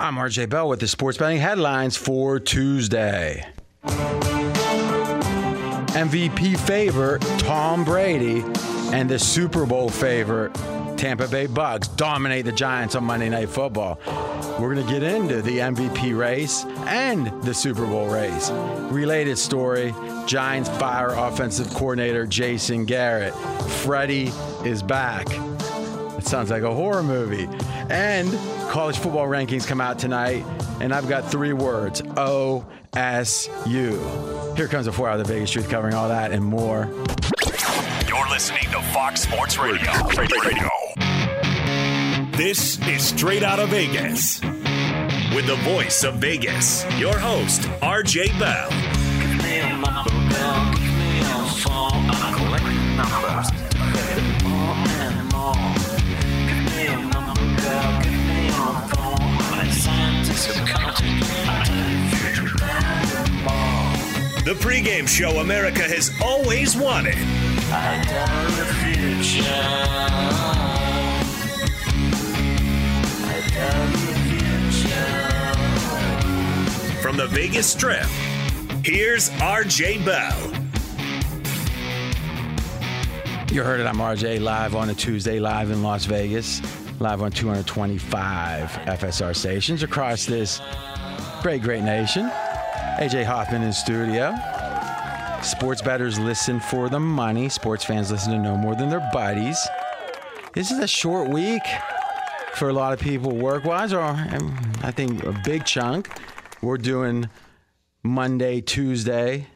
I'm RJ Bell with the sports betting headlines for Tuesday. MVP favorite Tom Brady and the Super Bowl favorite Tampa Bay Bucks dominate the Giants on Monday Night Football. We're going to get into the MVP race and the Super Bowl race. Related story Giants fire offensive coordinator Jason Garrett. Freddie is back. It sounds like a horror movie. And college football rankings come out tonight, and I've got three words OSU. Here comes a four out of the Vegas truth covering all that and more. You're listening to Fox Sports Radio. Radio. This is Straight Out of Vegas. With the voice of Vegas, your host, RJ Bell. The pregame show America has always wanted. From the Vegas Strip, here's RJ Bell. You heard it. I'm RJ live on a Tuesday, live in Las Vegas, live on 225 FSR stations across this great, great nation. AJ Hoffman in studio. Sports bettors listen for the money. Sports fans listen to no more than their buddies. This is a short week for a lot of people work wise, or um, I think a big chunk. We're doing Monday, Tuesday,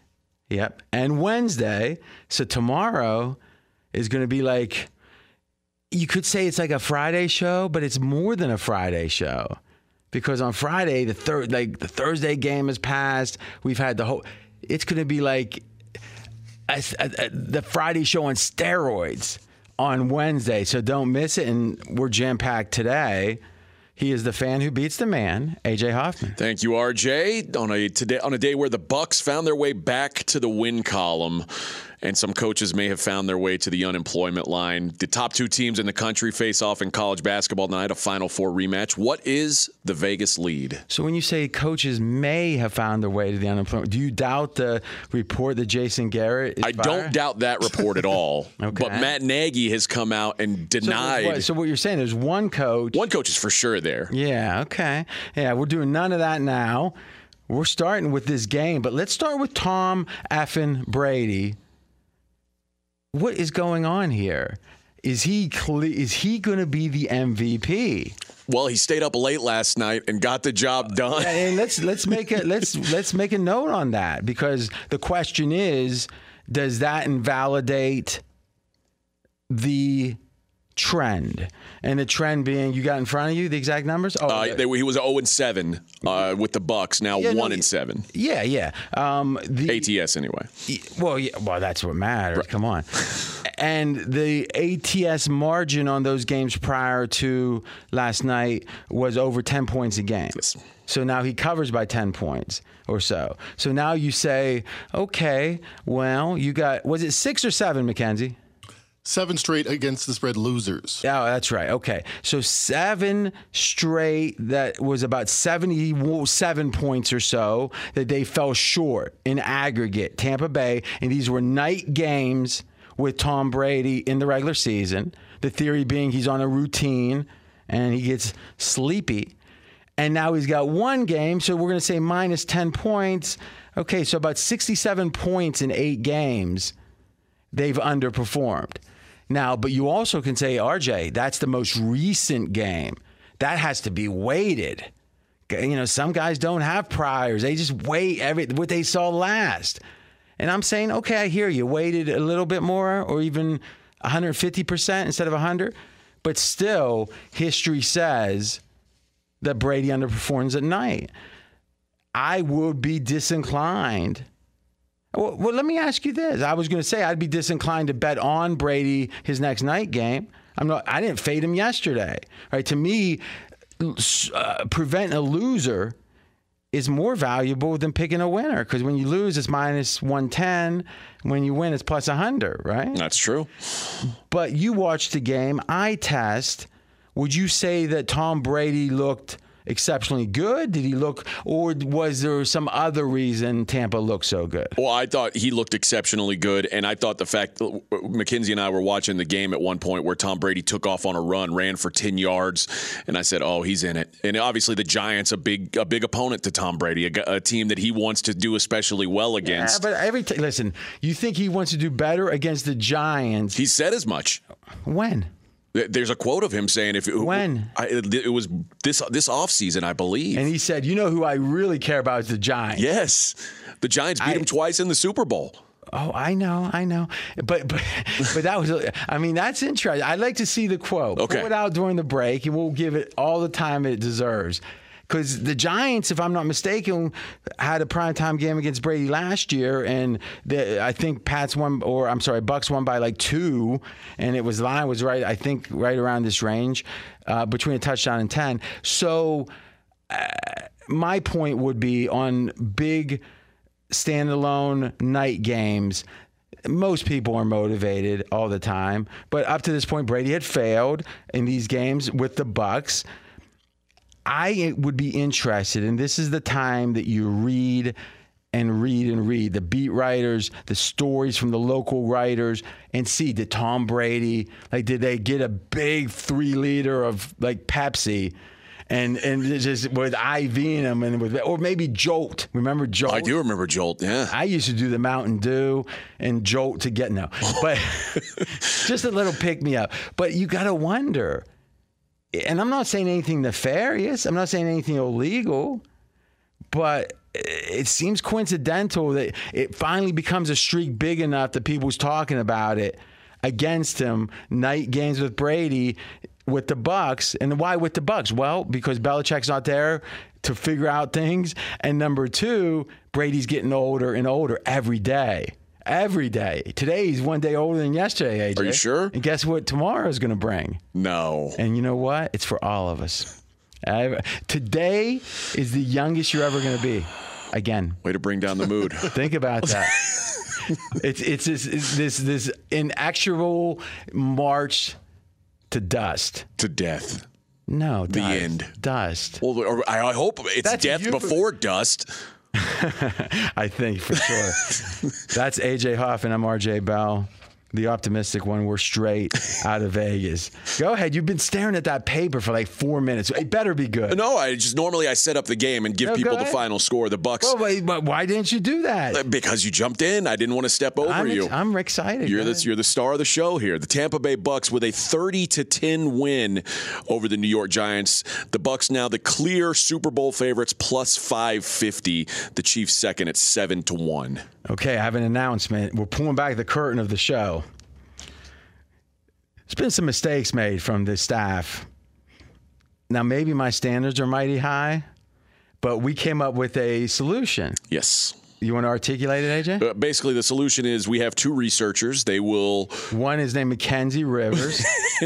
yep, and Wednesday. So tomorrow is going to be like, you could say it's like a Friday show, but it's more than a Friday show because on Friday the third like the Thursday game has passed. We've had the whole. It's going to be like a, a, a, the Friday show on steroids on Wednesday. So don't miss it. And we're jam packed today. He is the fan who beats the man, AJ Hoffman. Thank you, RJ. On a today on a day where the Bucks found their way back to the win column, and some coaches may have found their way to the unemployment line. The top two teams in the country face off in college basketball tonight, a Final Four rematch. What is the Vegas lead? So when you say coaches may have found their way to the unemployment, do you doubt the report that Jason Garrett? I don't doubt that report at all. Okay. But Matt Nagy has come out and So, denied. what, so what you're saying is one coach. one coach is for sure there. Yeah, okay. Yeah, we're doing none of that now. We're starting with this game, but let's start with Tom effin Brady. What is going on here? is he cle- is he going to be the MVP? Well, he stayed up late last night and got the job done. And let's let's make a let's let's make a note on that because the question is, does that invalidate the trend? And the trend being, you got in front of you the exact numbers. Oh, Uh, they, he was 0 and 7 uh, with the Bucks. Now Yeah, no, 1 and 7. yeah, yeah. Um, the ATS anyway. Well, yeah, well, that's what matters. Come on. And the ATS margin on those games prior to last night was over 10 points a game. Yes. So now he covers by 10 points or so. So now you say, okay, well, you got, was it six or seven, Mackenzie? Seven straight against the spread losers. Oh, that's right. Okay. So seven straight, that was about 77 points or so that they fell short in aggregate, Tampa Bay. And these were night games with Tom Brady in the regular season. The theory being he's on a routine and he gets sleepy. And now he's got one game. So we're going to say minus 10 points. Okay. So about 67 points in eight games they've underperformed. Now, but you also can say, RJ, that's the most recent game. That has to be weighted. You know, some guys don't have priors. They just wait every what they saw last. And I'm saying, okay, I hear you. Weighted a little bit more or even 150% instead of 100. But still, history says that Brady underperforms at night. I would be disinclined well, well, let me ask you this. I was going to say I'd be disinclined to bet on Brady his next night game. I'm not. I didn't fade him yesterday. Right? To me, uh, prevent a loser is more valuable than picking a winner because when you lose, it's minus 110. When you win, it's plus 100. Right? That's true. But you watched the game. I test. Would you say that Tom Brady looked? Exceptionally good? Did he look, or was there some other reason Tampa looked so good? Well, I thought he looked exceptionally good, and I thought the fact uh, McKenzie and I were watching the game at one point where Tom Brady took off on a run, ran for ten yards, and I said, "Oh, he's in it." And obviously, the Giants a big a big opponent to Tom Brady, a, a team that he wants to do especially well against. Yeah, but every t- listen, you think he wants to do better against the Giants? He said as much. When? There's a quote of him saying, "If it, when I, it was this this off season, I believe." And he said, "You know who I really care about is the Giants." Yes, the Giants beat I, him twice in the Super Bowl. Oh, I know, I know, but but but that was. I mean, that's interesting. I'd like to see the quote. Okay. Pull it out during the break, and we'll give it all the time it deserves. Because the Giants, if I'm not mistaken, had a primetime game against Brady last year, and I think Pats won, or I'm sorry, Bucks won by like two, and it was line was right, I think, right around this range, uh, between a touchdown and ten. So, uh, my point would be on big standalone night games most people are motivated all the time but up to this point brady had failed in these games with the bucks I would be interested, and this is the time that you read and read and read the beat writers, the stories from the local writers, and see did Tom Brady like did they get a big three liter of like Pepsi? And and just with IV in them, and with or maybe Jolt. Remember oh, Jolt? I do remember Jolt. Yeah, I used to do the Mountain Dew and Jolt to get no, but just a little pick me up. But you got to wonder and I'm not saying anything nefarious. I'm not saying anything illegal, but it seems coincidental that it finally becomes a streak big enough that people's talking about it against him. Night games with Brady, with the Bucks, and why with the Bucks? Well, because Belichick's not there to figure out things, and number two, Brady's getting older and older every day every day. Today he's one day older than yesterday, AJ. Are you sure? And guess what tomorrow is going to bring? No. And you know what? It's for all of us. today is the youngest you're ever going to be. Again. Way to bring down the mood. Think about that. it's it's this it's this this inexorable march to dust. To death. No, the dust. end. Dust. Well, I hope it's That's death before dust. I think for sure. That's AJ Hoff and I'm RJ Bell. The optimistic one. We're straight out of Vegas. Go ahead. You've been staring at that paper for like four minutes. It better be good. No, I just normally I set up the game and give No, people the final score. The Bucks Well, wait, but why didn't you do that? Uh, because you jumped in. I didn't want to step over I'm, you. I'm excited. You're the, you're the star of the show here. The Tampa Bay Bucks with a 30 to 10 win over the New York Giants. The Bucks now the clear Super Bowl favorites plus 550. The Chiefs second at 7 to 1. Okay, I have an announcement. We're pulling back the curtain of the show. There's been some mistakes made from the staff. Now, maybe my standards are mighty high, but we came up with a solution. Yes. You want to articulate it, AJ? Uh, basically, the solution is we have two researchers. They will. One is named Mackenzie Rivers.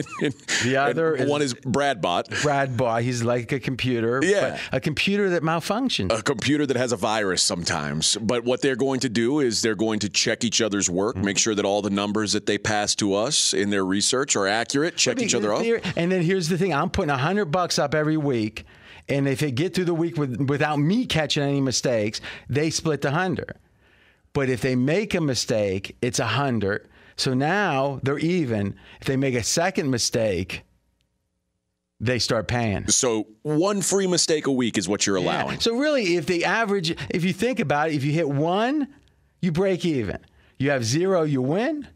the other is one is Brad Bot, Brad Baugh. He's like a computer, Yeah. a computer that malfunctions. a computer that has a virus sometimes. But what they're going to do is they're going to check each other's work, make sure that all the numbers that they pass to us in their research are accurate, check each other off. And then here's the thing: I'm putting a hundred bucks up every week, and if they get through the week with, without me catching any mistakes, they split the hundred. But if they make a mistake, it's a hundred. So now they're even. If they make a second mistake, they start paying. So one free mistake a week is what you're allowing. Yeah. So really, if the average, if you think about it, if you hit one, you break even. You have zero, you win.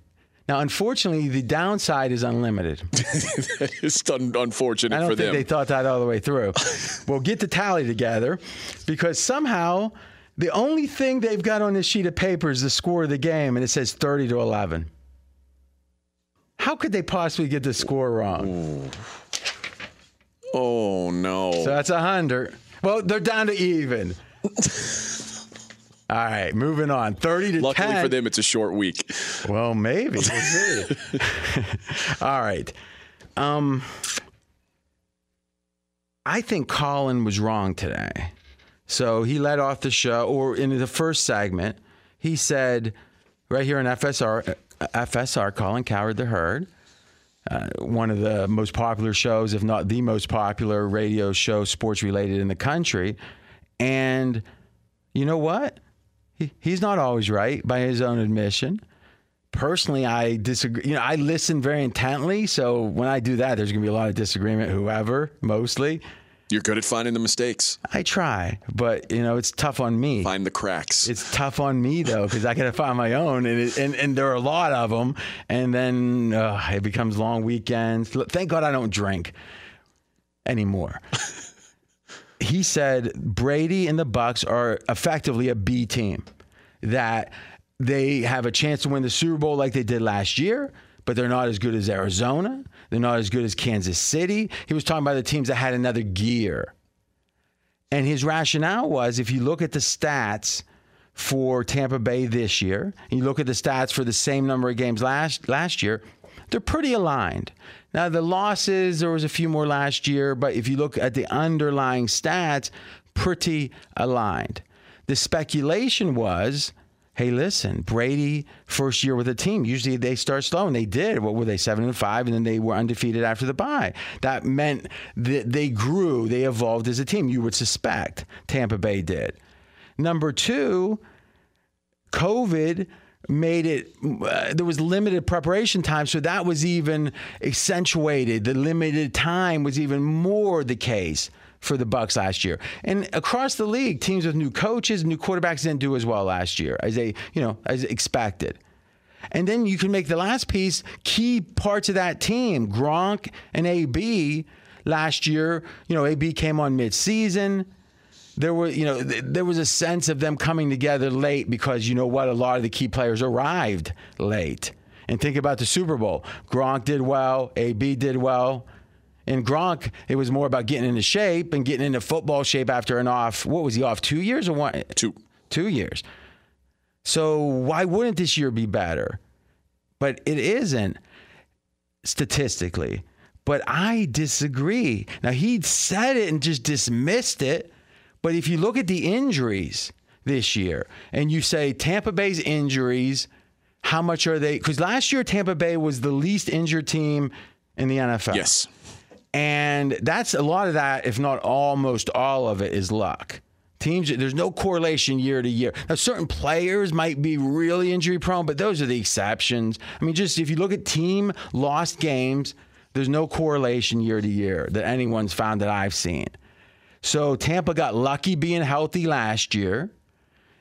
Now, unfortunately, the downside is unlimited. it's un- unfortunate I don't for think them. they thought that all the way through. well, get the tally together because somehow the only thing they've got on this sheet of paper is the score of the game, and it says 30 to 11. How could they possibly get the score wrong? oh no! So that's 100. Well, they're down to even. All right, moving on. 30 to Luckily 10. for them, it's a short week. Well, maybe. We'll see. All right. Um, I think Colin was wrong today. So he led off the show, or in the first segment, he said, right here in FSR, uh, FSR, Colin Cowherd the Herd, uh, one of the most popular shows, if not the most popular radio show, sports related in the country. And you know what? He, he's not always right by his own admission. Personally, I disagree. You know, I listen very intently. So when I do that, there's going to be a lot of disagreement, whoever, mostly. You're good at finding the mistakes. I try, but you know, it's tough on me. Find the cracks. It's tough on me though because I got to find my own, and, it, and and there are a lot of them, and then uh, it becomes long weekends. Thank God I don't drink anymore. He said Brady and the Bucks are effectively a B team, that they have a chance to win the Super Bowl like they did last year. But they're not as good as Arizona. They're not as good as Kansas City. He was talking about the teams that had another gear. And his rationale was if you look at the stats for Tampa Bay this year, and you look at the stats for the same number of games last last year, they're pretty aligned. Now the losses, there was a few more last year, but if you look at the underlying stats, pretty aligned. The speculation was, hey, listen, Brady first year with a team. Usually they start slow, and they did. What were they, seven and five, and then they were undefeated after the bye. That meant that they grew, they evolved as a team. You would suspect Tampa Bay did. Number two, COVID made it uh, there was limited preparation time so that was even accentuated. The limited time was even more the case for the bucks last year. And across the league teams with new coaches new quarterbacks didn't do as well last year as they you know as expected. And then you can make the last piece key parts of that team. Gronk and ab last year you know ab came on mid-season there were you know th- there was a sense of them coming together late because you know what a lot of the key players arrived late. And think about the super bowl. Gronk did well ab did well. And gronk it was more about getting into shape and getting into football shape after an off what was he off two years or one Two. two years. So why wouldn't this year be better? But it isn't statistically. But i disagree. Now he said it and just dismissed it but if you look at the injuries this year and you say Tampa Bay's injuries, how much are they? Because last year, Tampa Bay was the least injured team in the NFL. Yes. And that's a lot of that, if not almost all of it, is luck. Teams, there's no correlation year to year. Now, certain players might be really injury prone, but those are the exceptions. I mean, just if you look at team lost games, there's no correlation year to year that anyone's found that I've seen. So Tampa got lucky being healthy last year,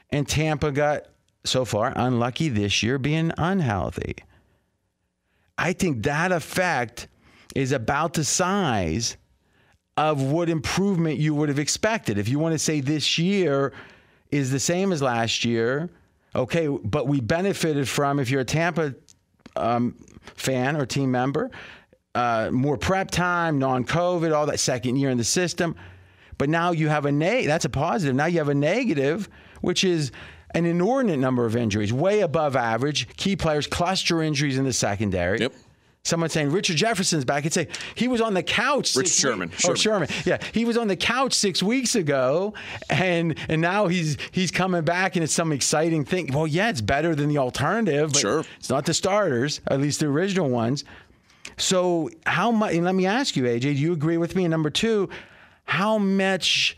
and Tampa got so far unlucky this year being unhealthy. I think that effect is about the size of what improvement you would have expected. If you want to say this year is the same as last year, okay, but we benefited from, if you're a Tampa um, fan or team member, uh, more prep time, non COVID, all that second year in the system. But now you have a neg- that's a positive. Now you have a negative, which is an inordinate number of injuries, way above average. Key players, cluster injuries in the secondary. Yep. Someone saying Richard Jefferson's back. I'd say he was on the couch. Rich Sherman. weeks- Oh, Sherman. Sherman. Yeah, he was on the couch six weeks ago, and and now he's he's coming back, and it's some exciting thing. Well, yeah, it's better than the alternative, but Sure. it's not the starters, at least the original ones. So how much? And let me ask you, AJ, do you agree with me? And number two, how much?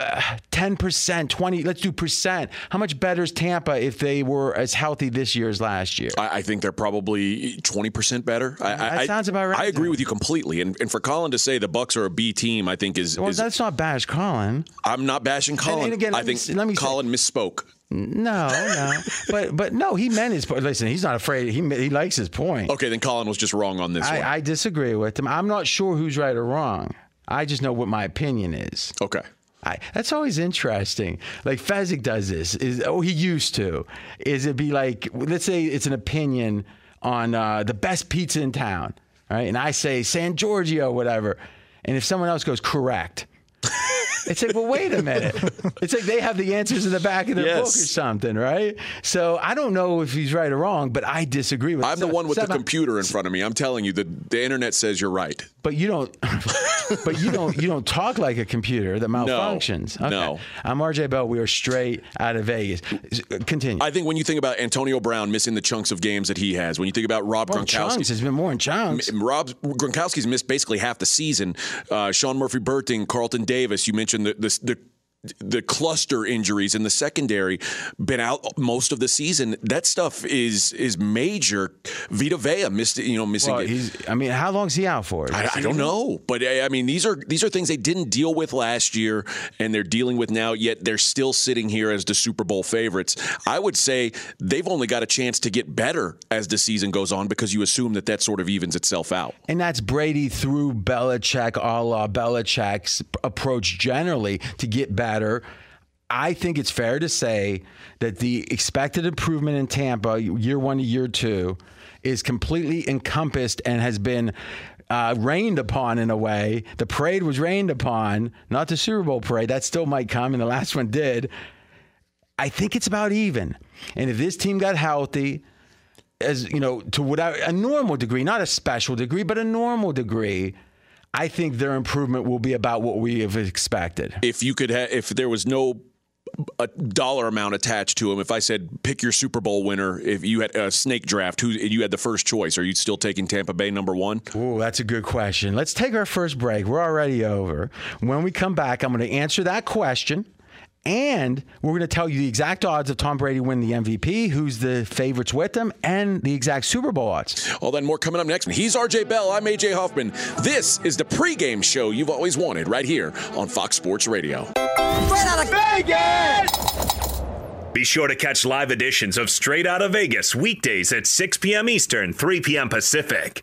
uh, Ten percent, twenty. Let's do percent. How much better is Tampa if they were as healthy this year as last year? I, I think they're probably twenty percent better. I, That I, sounds about right I agree with you completely. And, and for Colin to say the Bucks are a B team, I think is, well, is that's not bash Colin. I'm not bashing Colin. and again, I me think s- let me say- Colin misspoke. No, no, but but no, he meant his point. Listen, he's not afraid. He he likes his point. Okay, then Colin was just wrong on this one. I, I disagree with him. I'm not sure who's right or wrong. I just know what my opinion is. okay. I, that's always interesting. Like Fezzik does this. Is oh he used to. Is it be like let's say it's an opinion on uh, the best pizza in town, right? And I say San Giorgio, whatever. And if someone else goes correct, it's like, well, wait a minute. It's like they have the answers in the back of their book or something, right? So I don't know if he's right or wrong, but I disagree with. The I'm the one with the computer in front of me. I'm telling you, the, the internet says you're right. But you don't. but you don't. You don't talk like a computer that malfunctions. Okay. no. I'm RJ Bell. We are straight out of Vegas. Continue. I think when you think about Antonio Brown missing the chunks of games that he has, when you think about Rob well, Gronkowski, chunks. It's been more in chunks. Rob Gronkowski's missed basically half the season. Uh, Sean Murphy Bunting, Carlton Davis. You mentioned the the. the the cluster injuries in the secondary been out most of the season. That stuff is is major. Vita Vea missed, you know, missing Well, he's. I mean, how long is he out for? I, I don't know, but I, I mean, these are these are things they didn't deal with last year, and they're dealing with now. Yet they're still sitting here as the Super Bowl favorites. I would say they've only got a chance to get better as the season goes on because you assume that that sort of evens itself out. And that's Brady through Belichick, a la Belichick's approach generally to get I think it's fair to say that the expected improvement in Tampa, year one to year two, is completely encompassed and has been uh, rained upon in a way. The parade was rained upon, not the Super Bowl parade. That still might come, and the last one did. I think it's about even. And if this team got healthy, as you know, to whatever a normal degree, not a special degree, but a normal degree, I think their improvement will be about what we have expected. If you could, ha- if there was no a dollar amount attached to him, if I said pick your Super Bowl winner, if you had a snake draft, who you had the first choice, are you still taking Tampa Bay number one? Oh, that's a good question. Let's take our first break. We're already over. When we come back, I'm going to answer that question. And we're going to tell you the exact odds of Tom Brady winning the MVP, who's the favorites with him, and the exact Super Bowl odds. All that more coming up next. He's RJ Bell. I'm AJ Hoffman. This is the pregame show you've always wanted right here on Fox Sports Radio. Straight out of Vegas! Be sure to catch live editions of Straight Out of Vegas weekdays at 6 p.m. Eastern, 3 p.m. Pacific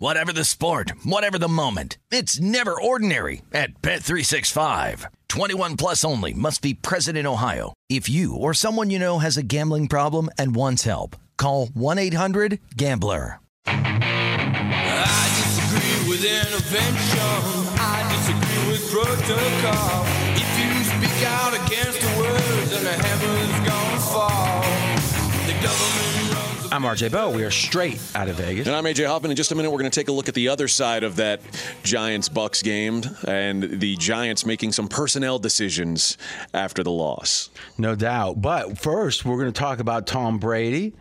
Whatever the sport, whatever the moment, it's never ordinary at Bet365. 21 plus only must be present in Ohio. If you or someone you know has a gambling problem and wants help, call 1-800-GAMBLER. I disagree with intervention. I disagree with protocol. If you speak out against the words, then the gonna fall. The government I'm RJ Bell. We are straight out of Vegas. And I'm AJ Hoffman. In just a minute, we're going to take a look at the other side of that Giants Bucks game and the Giants making some personnel decisions after the loss. No doubt. But first, we're going to talk about Tom Brady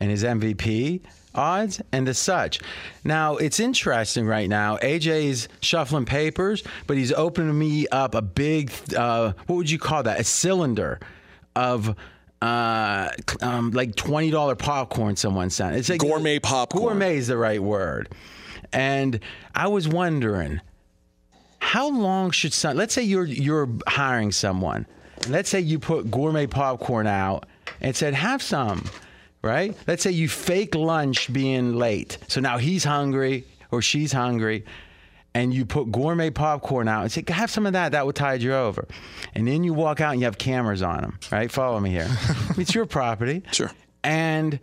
and his MVP odds and the such. Now, it's interesting right now. AJ's shuffling papers, but he's opening me up a big, uh, what would you call that? A cylinder of uh, um, like twenty dollar popcorn. Someone sent. It's like gourmet popcorn. Gourmet is the right word. And I was wondering, how long should some? Let's say you're you're hiring someone. Let's say you put gourmet popcorn out and said, "Have some." Right? Let's say you fake lunch being late. So now he's hungry or she's hungry and you put gourmet popcorn out and say, have some of that. That would tide you over. And then you walk out and you have cameras on them, right? Follow me here. it's your property. Sure. And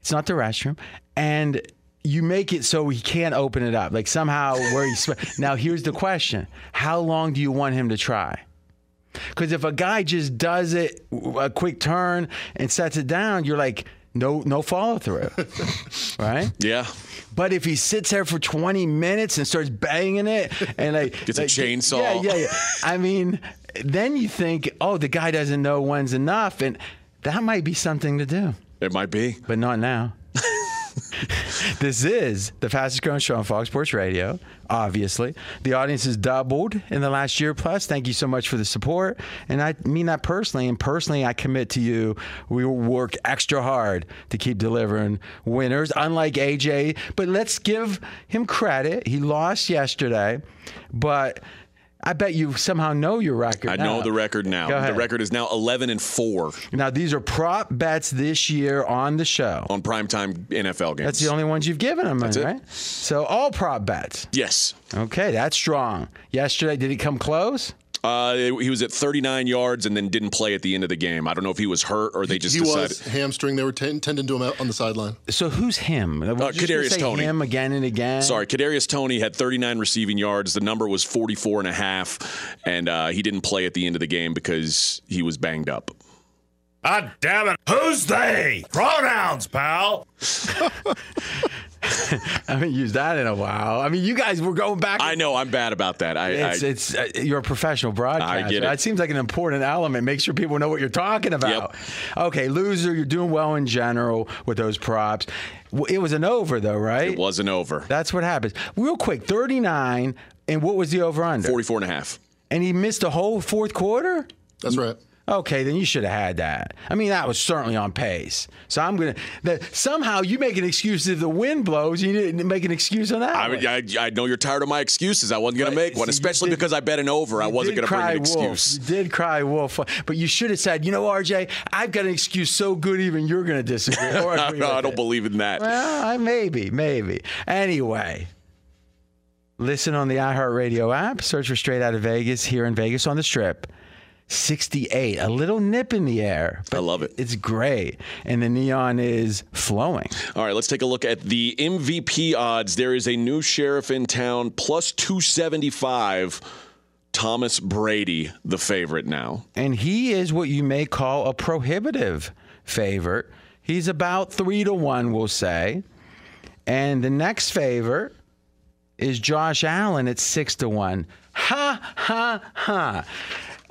it's not the restroom. And you make it so he can't open it up. Like somehow where he. now, here's the question How long do you want him to try? Because if a guy just does it, a quick turn and sets it down, you're like, no no follow through, right? Yeah. But if he sits there for 20 minutes and starts banging it and like gets like, a chainsaw, yeah, yeah, yeah. I mean, then you think, oh, the guy doesn't know when's enough, and that might be something to do. It might be, but not now. this is the fastest growing show on Fox Sports Radio. Obviously, the audience has doubled in the last year plus. Thank you so much for the support, and I mean that personally. And personally, I commit to you. We will work extra hard to keep delivering winners. Unlike AJ, but let's give him credit. He lost yesterday, but I bet you somehow know your record. I now. know the record now. The record is now 11 and 4. Now these are prop bets this year on the show. On primetime NFL games. That's the only ones you've given them, that's right? So all prop bets. Yes. Okay, that's strong. Yesterday, did it come close? Uh, he was at 39 yards and then didn't play at the end of the game. I don't know if he was hurt or they just he decided. was hamstring. They were t- tending to him out on the sideline. So who's him? We're Uh, just Kadarius say Toney. Him again and again. Sorry, Kadarius Toney had 39 receiving yards. The number was 44 and a half, and uh, he didn't play at the end of the game because he was banged up. God damn it. Who's they? Pronouns, pal. I haven't used that in a while. I mean, you guys were going back. I know I'm bad about that. I, It's, I it's uh, you're a professional broadcaster. I get it. That seems like an important element. Make sure people know what you're talking about. Okay, loser. You're doing well in general with those props. It was an over though, right? it wasn't over. That's what happens. Real quick, 39. And what was the over under? 44 and a half. And he missed the whole fourth quarter. That's right. Okay, then you should have had that. I mean, that was certainly on pace. So I'm gonna that somehow you make an excuse if the wind blows. You didn't make an excuse on that. I, one. I, I know you're tired of my excuses. I wasn't going to make one, you especially did- because I bet an over. I wasn't going to bring an wolf. excuse. You did cry wolf, but you should have said, you know, RJ, I've got an excuse so good, even you're going to disagree. Or agree no, I don't it. believe in that. Well, I maybe, maybe. Anyway, listen on the iHeartRadio app. Search for Straight Out of Vegas here in Vegas on the Strip. 68, a little nip in the air. I love it. It's great, and the neon is flowing. All right, let's take a look at the MVP odds. There is a new sheriff in town, plus 275. Thomas Brady, the favorite now. and he is what you may call a prohibitive favorite. He's about three to one, we'll say. And the next favorite is Josh Allen at six to one. Ha ha ha!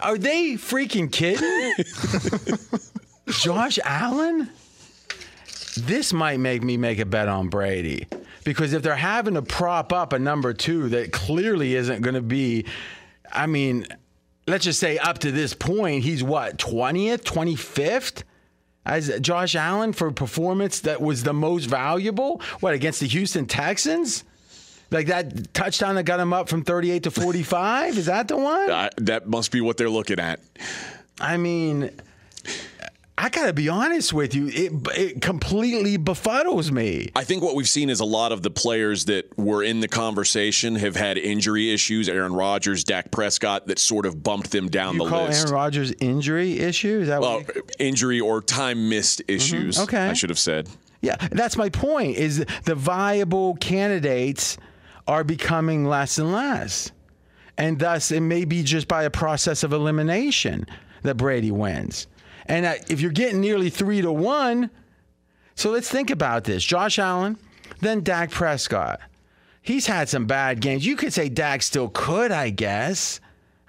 Are they freaking kidding? Josh Allen? This might make me make a bet on Brady. Because if they're having to prop up a number two that clearly isn't going to be, I mean, let's just say up to this point, he's what, 20th, 25th? As Josh Allen for performance that was the most valuable? What, against the Houston Texans? Like that touchdown that got him up from 38 to 45? Is that the one? Uh, that must be what they're looking at. I mean, I got to be honest with you. It, it completely befuddles me. I think what we've seen is a lot of the players that were in the conversation have had injury issues. Aaron Rodgers, Dak Prescott, that sort of bumped them down You the call list. Aaron Rodgers injury issue? Is that well, you- injury or time missed issues. Mm-hmm. Okay. I should have said. Yeah, that's my point. Is the viable candidates are becoming less and less, and thus it may be just by a process of elimination that Brady wins. And uh, if you're getting nearly three to one, so let's think about this: Josh Allen, then Dak Prescott. He's had some bad games. You could say Dak still could, I guess.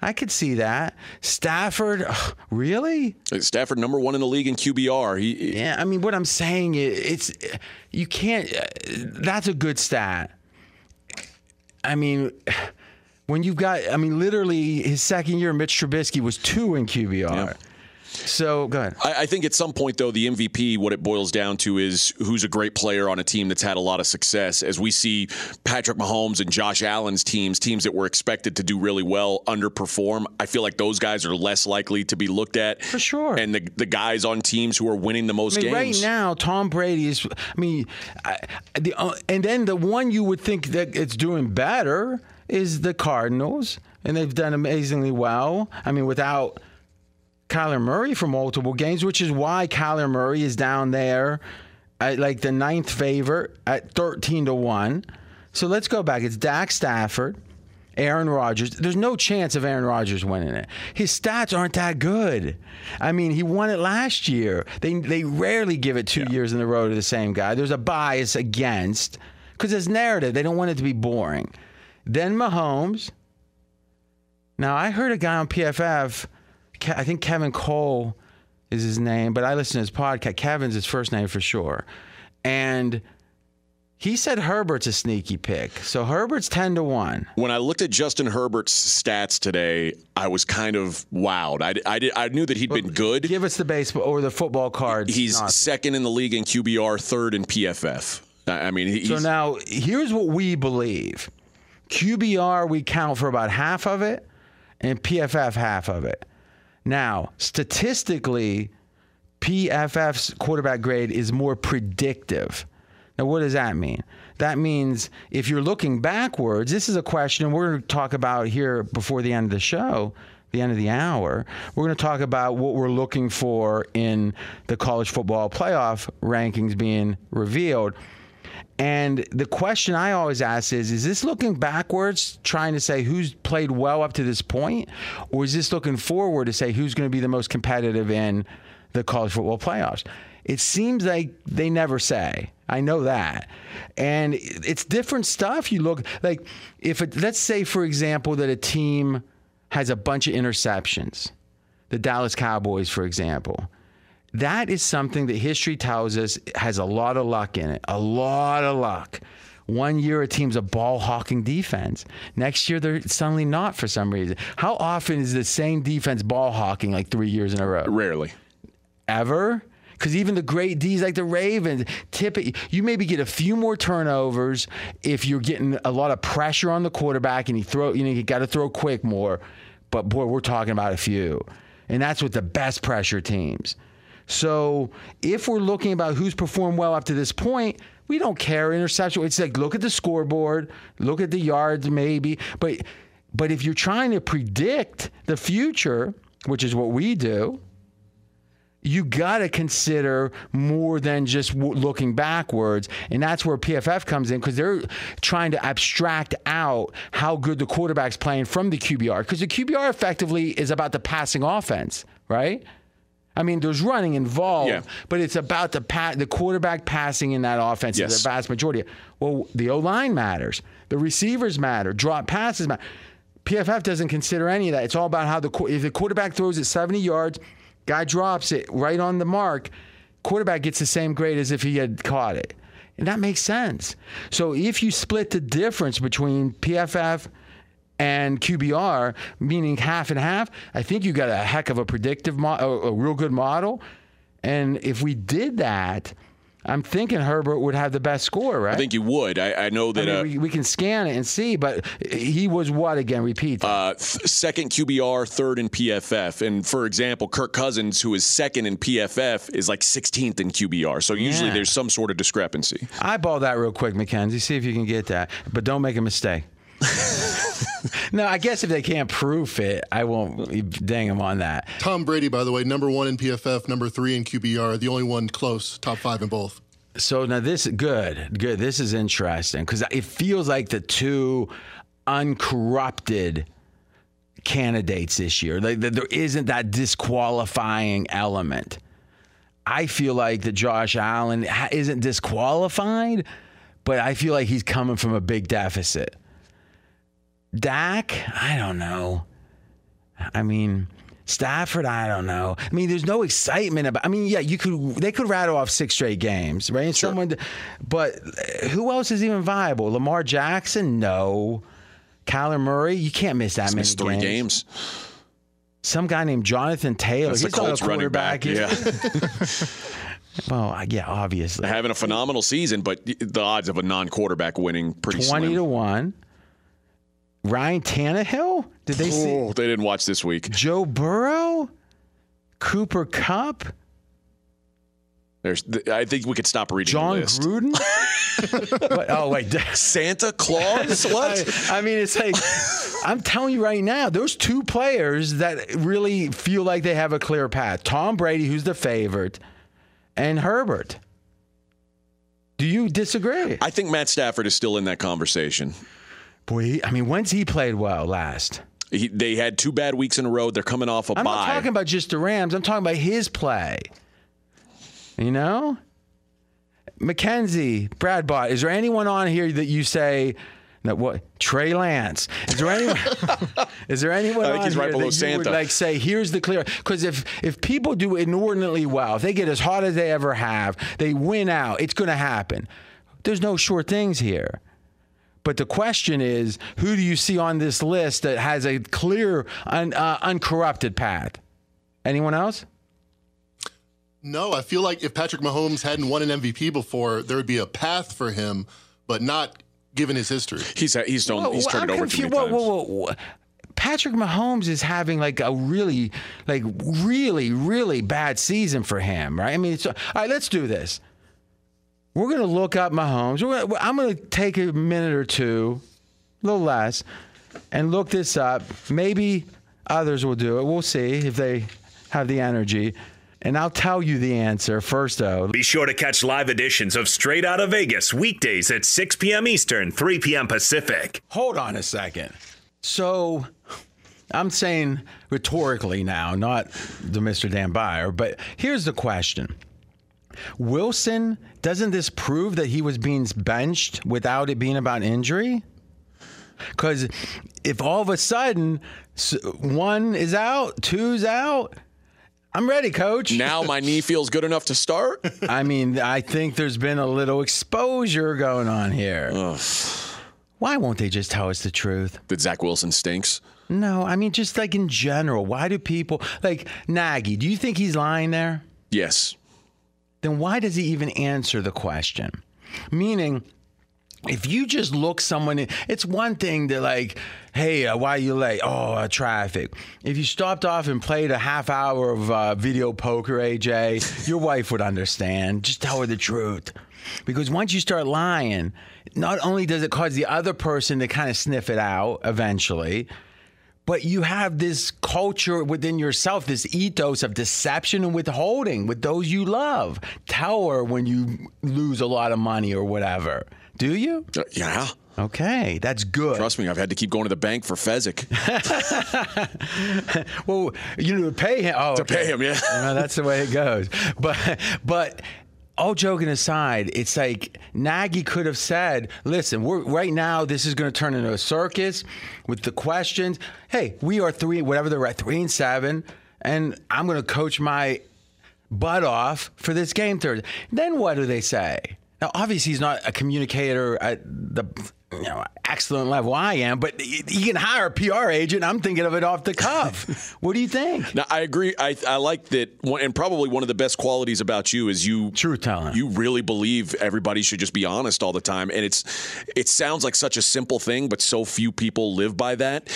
I could see that. Stafford, ugh, really? Stafford, number one in the league in QBR. He, Yeah, I mean, what I'm saying is, it's you can't. uh, That's a good stat. I mean, when you've got, I mean, literally his second year, Mitch Trubisky was two in QBR. So go ahead. I, I think at some point, though, the MVP, what it boils down to is who's a great player on a team that's had a lot of success. As we see Patrick Mahomes and Josh Allen's teams, teams that were expected to do really well, underperform, I feel like those guys are less likely to be looked at. For sure. And the, the guys on teams who are winning the most I mean, games. right now, Tom Brady is. I mean, I, the uh, and then the one you would think that it's doing better is the Cardinals, and they've done amazingly well. I mean, without Kyler Murray for multiple games, which is why Kyler Murray is down there at like the ninth favorite at thirteen to one. So let's go back. It's Dak Stafford. Aaron Rodgers. There's no chance of Aaron Rodgers winning it. His stats aren't that good. I mean, he won it last year. They they rarely give it two years in a row to the same guy. There's a bias against because there's narrative. They don't want it to be boring. Then Mahomes. Now I heard a guy on PFF. Ke- I think Kevin Cole is his name, but I listen to his podcast. Kevin's his first name for sure, and. He said Herbert's a sneaky pick. So Herbert's 10 to 1. When I looked at Justin Herbert's stats today, I was kind of wowed. I, I, did, I knew that he'd been good. Give us the baseball or the football cards. He's Not- second in the league in QBR, third in PFF. I I mean, he's, So now here's what we believe. QBR we count for about half of it and PFF half of it. Now, statistically, PFF's quarterback grade is more predictive. Now, what does that mean? That means if you're looking backwards, this is a question we're going to talk about here before the end of the show. the end of the hour, we're going to talk about what we're looking for in the college football playoff rankings being revealed. And the question I always ask is Is this looking backwards, trying to say who's played well up to this point? Or is this looking forward to say who's going to be the most competitive in the college football playoffs? It seems like they never say. I know that. And it's different stuff. You look like if it, let's say, for example, that a team has a bunch of interceptions, the Dallas Cowboys, for example that is something that history tells us has a lot of luck in it. A lot of luck. One year a team's a ball hawking defense. Next year they're suddenly not for some reason. How often is the same defense ball hawking like three years in a row? Rarely. Ever? Because even the great D's like the Ravens, you maybe get a few more turnovers if you're getting a lot of pressure on the quarterback and you throw, you know, you got to throw quick more. But boy, we're talking about a few. And that's with the best pressure teams. So if we're looking about who's performed well up to this point, we don't care interception. It's like look at the scoreboard, look at the yards, maybe. But but if you're trying to predict the future, which is what we do, you got to consider more than just w- looking backwards. And that's where PFF comes in because they're trying to abstract out how good the quarterback's playing from the QBR. Because the QBR effectively is about the passing offense, right? I mean, there's running involved, Yeah. but it's about the pa- the quarterback passing in that offense Yes. the vast majority. Well, the O line matters, the receivers matter, drop passes matter. PFF doesn't consider any of that. It's all about how the if the quarterback throws it 70 yards, guy drops it right on the mark, quarterback gets the same grade as if he had caught it, and that makes sense. So if you split the difference between PFF and QBR, meaning half and half, I think you got a heck of a predictive, mo- a, a real good model. And if we did that, I'm thinking Herbert would have the best score, right? I think you would. I, I know I that mean, uh, we, we can scan it and see, but he was what again? Repeat. uh, th- second QBR, third in PFF. And for example, Kirk Cousins, who is second in PFF, is like 16th in QBR. So usually Yeah. there's some sort of discrepancy. Eyeball that real quick, McKenzie. See if you can get that, but don't make a mistake. no, I guess if they can't prove it, I won't dang them on that. Tom Brady, by the way, number one in PFF, number three in QBR, the only one close, top five in both. So now this good, good. This is interesting because it feels like the two uncorrupted candidates this year. Like there isn't that disqualifying element. I feel like that Josh Allen isn't disqualified, but I feel like he's coming from a big deficit. Dak, I don't know. I mean, Stafford, I don't know. I mean, there's no excitement about. I mean, yeah, you could they could rattle off six straight games, right? And Someone, but eh, who else is even viable? Lamar Jackson, no. Kyler Murray, you can't miss that He's many three games. Some guy named Jonathan Taylor. That's He's a Colts running back. quarterback. Yeah. well, yeah, obviously. Having a phenomenal season, but the odds of a non quarterback winning pretty Twenty slim. to one. Ryan Tannehill? Did they see Oh, they didn't watch this week. Joe Burrow? Cooper Kupp? There's, I think we could stop reading John. Gruden? What? Oh wait, Santa Claus? What? I, I mean, it's like I'm telling you right now, those two players that really feel like they have a clear path: Tom Brady, who's the favorite, and Herbert. Do you disagree? I think Matt Stafford is still in that conversation. Boy, I mean, when's he played well last? He, they had two bad weeks in a row. They're coming off a I'm bye. I'm not talking about just the Rams. I'm talking about his play. You know, Mackenzie, Brad Bott. Is there anyone on here that you say? that what Trey Lance? Is there anyone? is there anyone I think on he's right below that you would Santa. like say here's the clear? Because if if people do inordinately well, if they get as hot as they ever have, they win out. It's going to happen. There's no sure things here. But the question is, who do you see on this list that has a clear, un, uh, uncorrupted path? Anyone else? No, I feel like if Patrick Mahomes hadn't won an MVP before, there would be a path for him, but not given his history. He's he's Whoa, he's turned I'm it over too confused. many Whoa, times. whoa, whoa, whoa. Patrick Mahomes is having like a really, like really, really bad season for him, right? I mean, it's, all right. Let's do this. We're gonna look up Mahomes. Gonna, I'm gonna take a minute or two, a little less, and look this up. Maybe Others will do it. We'll see if they have the energy. And I'll tell you the answer first, though. Be sure to catch live editions of Straight Out of Vegas weekdays at 6 p.m. Eastern, 3 p.m. Pacific. Hold on a second. So I'm saying rhetorically now, not the Mr. Dan Byer, but here's the question. Wilson, doesn't this prove that he was being benched without it being about injury? Because if all of a sudden one is out, two's out, I'm ready, coach. Now my knee feels good enough to start. I mean, I think there's been a little exposure going on here. Why won't they just tell us the truth? That Zach Wilson stinks. No, I mean, just like in general, why do people like Nagy? Do you think he's lying there? Yes. Then why does he even answer the question? Meaning, if you just look someone in, it's one thing to like, hey, uh, why are you late? Oh, uh, traffic. If you stopped off and played a half hour of uh, video poker, AJ, your wife would understand. Just tell her the truth. Because once you start lying, not only does it cause the other person to kind of sniff it out eventually, but you have this culture within yourself, this ethos of deception and withholding with those you love. Tower when you lose a lot of money or whatever. Do you? Uh, yeah. Okay, that's good. Trust me, I've had to keep going to the bank for Fezzik. well, you know, to pay him. Oh, To okay. pay him, yeah. No, that's the way it goes. But, but. All joking aside, it's like Nagy could have said, "Listen, we're right now. This is going to turn into a circus with the questions. Hey, we are three, whatever they're at, three and seven, and I'm going to coach my butt off for this game Thursday. Then what do they say? Now, obviously, he's not a communicator at the you know excellent level I am, but he can hire a PR agent. I'm thinking of it off the cuff. what do you think? Now I agree. I, I like that, one, and probably one of the best qualities about you is you truth telling. You really believe everybody should just be honest all the time, and it's it sounds like such a simple thing, but so few people live by that.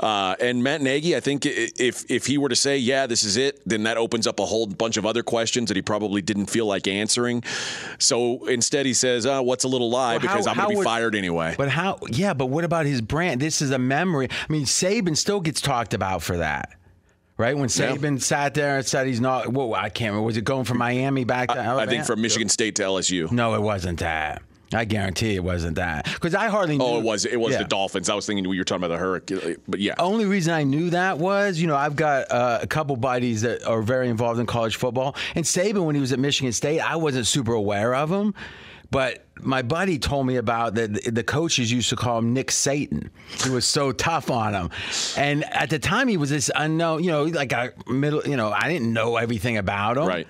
Uh, and Matt Nagy, I think if if he were to say, "Yeah, this is it," then that opens up a whole bunch of other questions that he probably didn't feel like answering. So instead, he says, uh, "What's a little lie?" Well, how- because I'm going to be would- fired anyway. But how? Yeah, but what about his brand? This is a memory. I mean, Saban still gets talked about for that. Right when Yeah. Saban sat there and said he's not. Whoa, I can't remember. Was it going from Miami back to I Alabama? think from Michigan State to LSU. No, it wasn't that. I guarantee it wasn't that. Because I hardly knew. Oh, it was it was Yeah. the Dolphins. I was thinking you were talking about the Hurricane, but yeah. Only reason I knew that was, you know, I've got uh, a couple buddies that are very involved in college football. And Saban, when he was at Michigan State, I wasn't super aware of him. But my buddy told me about that the coaches used to call him Nick Satan. He was so tough on him. And at the time, he was this unknown, you know, like a middle, you know, I didn't know everything about him. Right.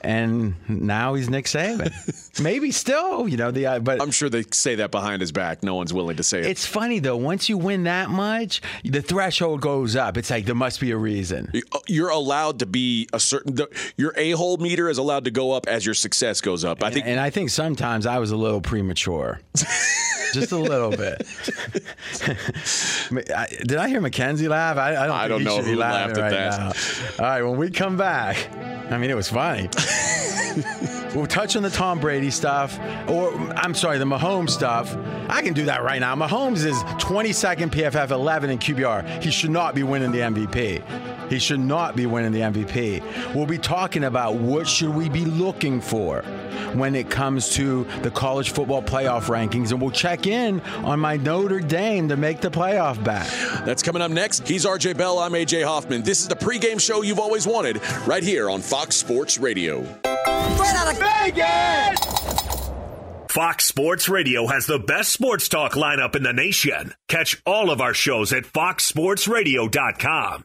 And now he's Nick Saban. Maybe still, you know, the uh, but I'm sure they say that behind his back. No one's willing to say it. it's funny though. Once you win that much, the threshold goes up. It's like there must be a reason. You're allowed to be a certain. Your a hole meter is allowed to go up as your success goes up. I think. and I think sometimes I was a little premature. Just a little bit. Did I hear Mackenzie laugh? I, I don't, I don't he know should be who laughing laughed right at that. now. All right, when we come back, I mean, it was funny. we'll touch on the Tom Brady stuff, or I'm sorry, the Mahomes stuff. I can do that right now. Mahomes is 22nd PFF, 11 in QBR. He should not be winning the MVP. He should not be winning the MVP. We'll be talking about what should we be looking for when it comes to the college football playoff rankings, and we'll check in on my Notre Dame to make the playoff back. That's coming up next. He's RJ Bell. I'm AJ Hoffman. This is the pregame show you've always wanted, right here on Fox Sports Radio. Straight out of Vegas! Fox Sports Radio has the best sports talk lineup in the nation. Catch all of our shows at foxsportsradio.com.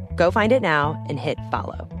Go find it now and hit follow.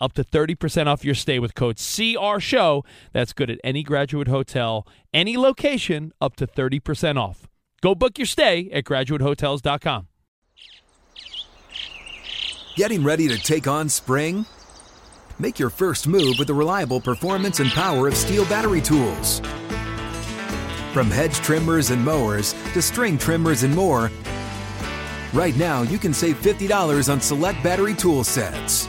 up to 30% off your stay with code CR Show. That's good at any graduate hotel, any location, up to 30% off. Go book your stay at graduatehotels.com. Getting ready to take on spring? Make your first move with the reliable performance and power of STIHL battery tools. From hedge trimmers and mowers to string trimmers and more, right now you can save $50 on select battery tool sets.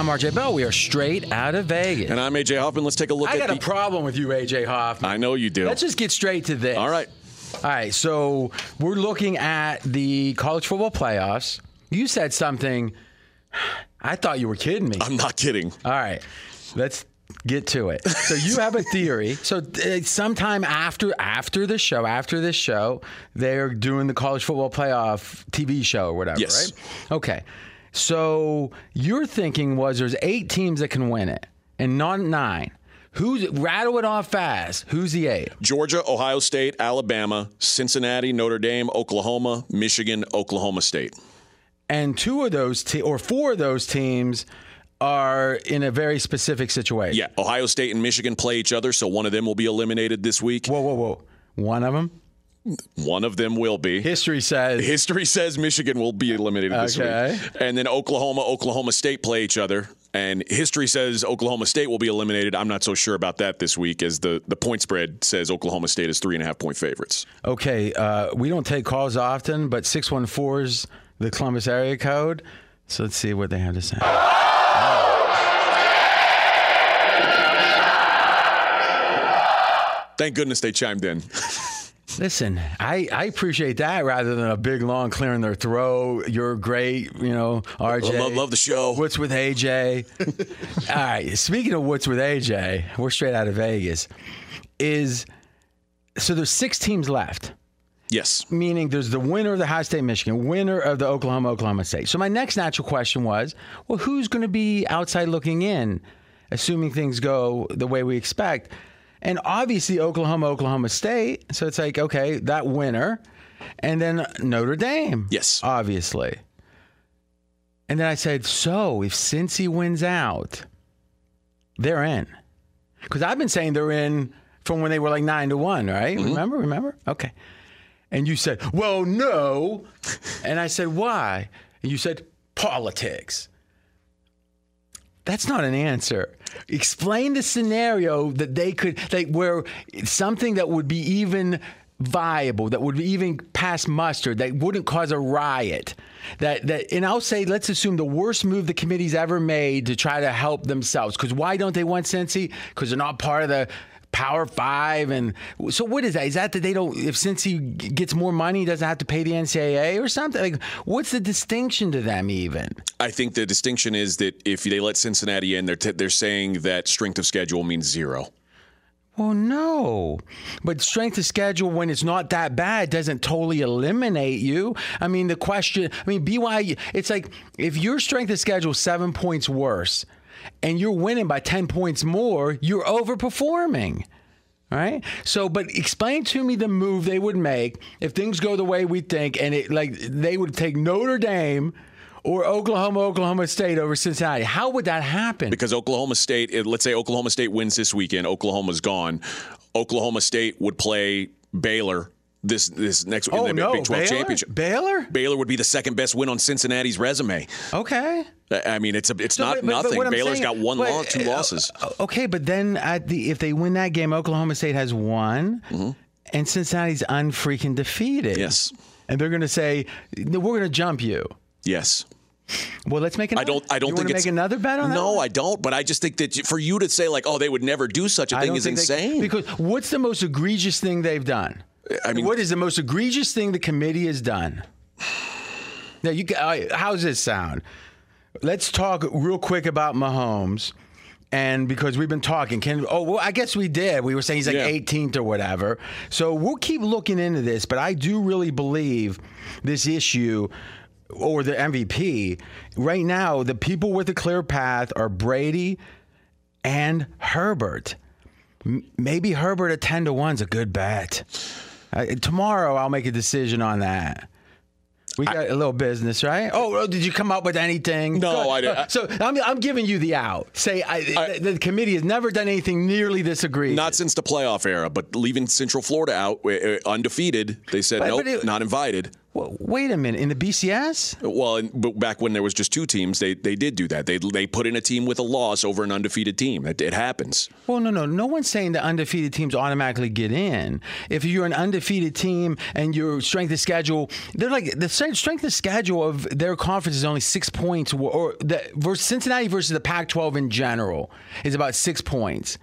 I'm RJ Bell. We are straight out of Vegas. And I'm AJ Hoffman. Let's take a look I at got the. a problem with you, AJ Hoffman. I know you do. Let's just get straight to this. All right. All right. So we're looking at the college football playoffs. You said something. I thought you were kidding me. I'm not kidding. All right. Let's get to it. So you have a theory. So uh, sometime after after the show, after this show, they're doing the college football playoff TV show or whatever, Yes. right? Okay. So your thinking was there's eight teams that can win it, and not nine. Who's rattle it off fast? Who's the eight? Georgia, Ohio State, Alabama, Cincinnati, Notre Dame, Oklahoma, Michigan, Oklahoma State. And two of those te- or four of those teams are in a very specific situation. Yeah, Ohio State and Michigan play each other, so one of them will be eliminated this week. Whoa, whoa, whoa! One of them. One of them will be. History says. History says Michigan will be eliminated this Okay. week. And then Oklahoma, Oklahoma State play each other. And history says Oklahoma State will be eliminated. I'm not so sure about that this week, as the, the point spread says Oklahoma State is three and a half point favorites. Okay, uh, we don't take calls often, but 614 is the Columbus area code. So let's see what they have to say. Thank goodness they chimed in. Listen, I, I appreciate that rather than a big long clearing their throat. You're great, you know, RJ. Love, love the show. What's with AJ? All right. Speaking of what's with AJ, we're straight out of Vegas. Is so there's six teams left. Yes. Meaning there's the winner of the Ohio State Michigan, winner of the Oklahoma Oklahoma State. So my next natural question was, well, who's going to be outside looking in, assuming things go the way we expect? And obviously Oklahoma Oklahoma State. So it's like, okay, that winner. And then Notre Dame. Yes. Obviously. And then I said, so if Cincy wins out, they're in. Because I've been saying they're in from when they were like nine to one, right? Mm-hmm. Remember? Remember? Okay. And you said, well, no. and I said, why? And you said, politics. That's not an answer. Explain the scenario that they could, like, where something that would be even viable, that would even pass muster, that wouldn't cause a riot. That that, and I'll say, let's assume the worst move the committee's ever made to try to help themselves. Because why don't they want Cincy? Because they're not part of the Power Five, and so what is that? Is that that they don't? If Cincy gets more money, he doesn't have to pay the NCAA or something? Like, what's the distinction to them even? I think the distinction is that if they let Cincinnati in, they're t- they're saying that strength of schedule means zero. Well, no. But strength of schedule, when it's not that bad, doesn't totally eliminate you. I mean, the question, I mean, BYU, it's like if your strength of schedule seven points worse and you're winning by 10 points more, you're overperforming. Right? So, but explain to me the move they would make if things go the way we think and it like they would take Notre Dame or Oklahoma, Oklahoma State over Cincinnati. How would that happen? Because Oklahoma State, let's say Oklahoma State wins this weekend, Oklahoma's gone. Oklahoma State would play Baylor this this next Oh, in the no, Big 12 Baylor? championship. Baylor? Baylor would be the second best win on Cincinnati's resume. Okay. I- mean, it's a, it's So, not but- but nothing. I'm Baylor's saying- got one but, loss, two uh, losses. Okay, but then at the if they win that game, Oklahoma State has won, and Cincinnati's unfreaking defeated. Mm-hmm. Yes. And they're going to say, "We're going to jump you." Yes. Well, let's make. Another, I don't. I don't you think it's make another bet on that. No, one? I don't. But I just think that for you to say like, oh, they would never do such a I thing is think they- insane. because what's the most egregious thing they've done? I mean, what is the most egregious thing the committee has done? Now, you right, how's this sound? Let's talk real quick about Mahomes. And because we've been talking, can oh well, I guess we did. We were saying he's like Yeah. 18th or whatever. So we'll keep looking into this. But I do really believe this issue or the MVP right now. The people with a clear path are Brady and Herbert. M- Maybe Herbert at 10 to 1 is a good bet. Uh, tomorrow I'll make a decision on that. We got a little business, right? Oh, oh, did you come up with anything? No, I didn't. So I'm, I'm giving you the out. Say I, the, the committee has never done anything nearly this egregious. Not since the playoff era, but leaving Central Florida out, uh, undefeated, they said But- nope, not invited. Well, wait a minute. In the BCS? Well, but back when there was just two teams, they they did do that. They they put in a team with a loss over an undefeated team. It, it happens. Well, no, no. No one's saying the undefeated teams automatically get in. If you're an undefeated team and your strength of schedule, they're like the strength of schedule of their conference is only six points, or, or the versus Cincinnati versus the Pac-12 in general is about six points.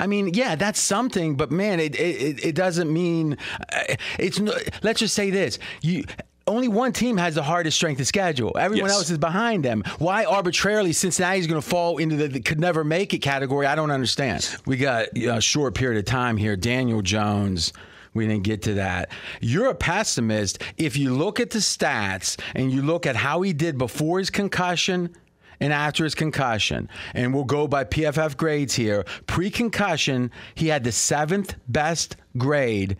I mean, yeah, that's something, but man, it it, it doesn't mean uh, it's. Let's just say this: you. Only one team has the hardest strength of schedule. Everyone Yes. else is behind them. Why arbitrarily Cincinnati's going to fall into the, the could never make it category? I don't understand. We got a short period of time here. Daniel Jones. We didn't get to that. You're a pessimist if you look at the stats and you look at how he did before his concussion and after his concussion. And we'll go by PFF grades here. Pre concussion, he had the seventh best grade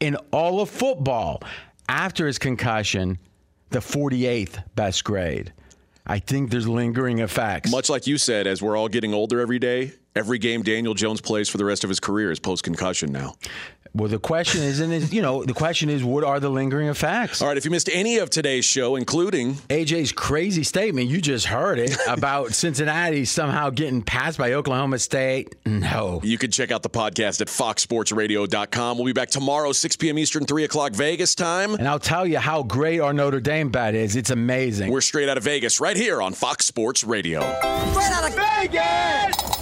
in all of football. After his concussion, the 48th best grade. I think there's lingering effects. Much like you said, as we're all getting older every day, every game Daniel Jones plays for the rest of his career is post concussion now. Well, the question isn't, is, you know, the question is, what are the lingering effects? All right, if you missed any of today's show, including AJ's crazy statement, you just heard it about Cincinnati somehow getting passed by Oklahoma State. No. You can check out the podcast at foxsportsradio.com. We'll be back tomorrow, 6 p.m. Eastern, 3 o'clock Vegas time. And I'll tell you how great our Notre Dame bet is. It's amazing. We're straight out of Vegas, right here on Fox Sports Radio. Right out of Vegas!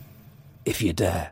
if you dare.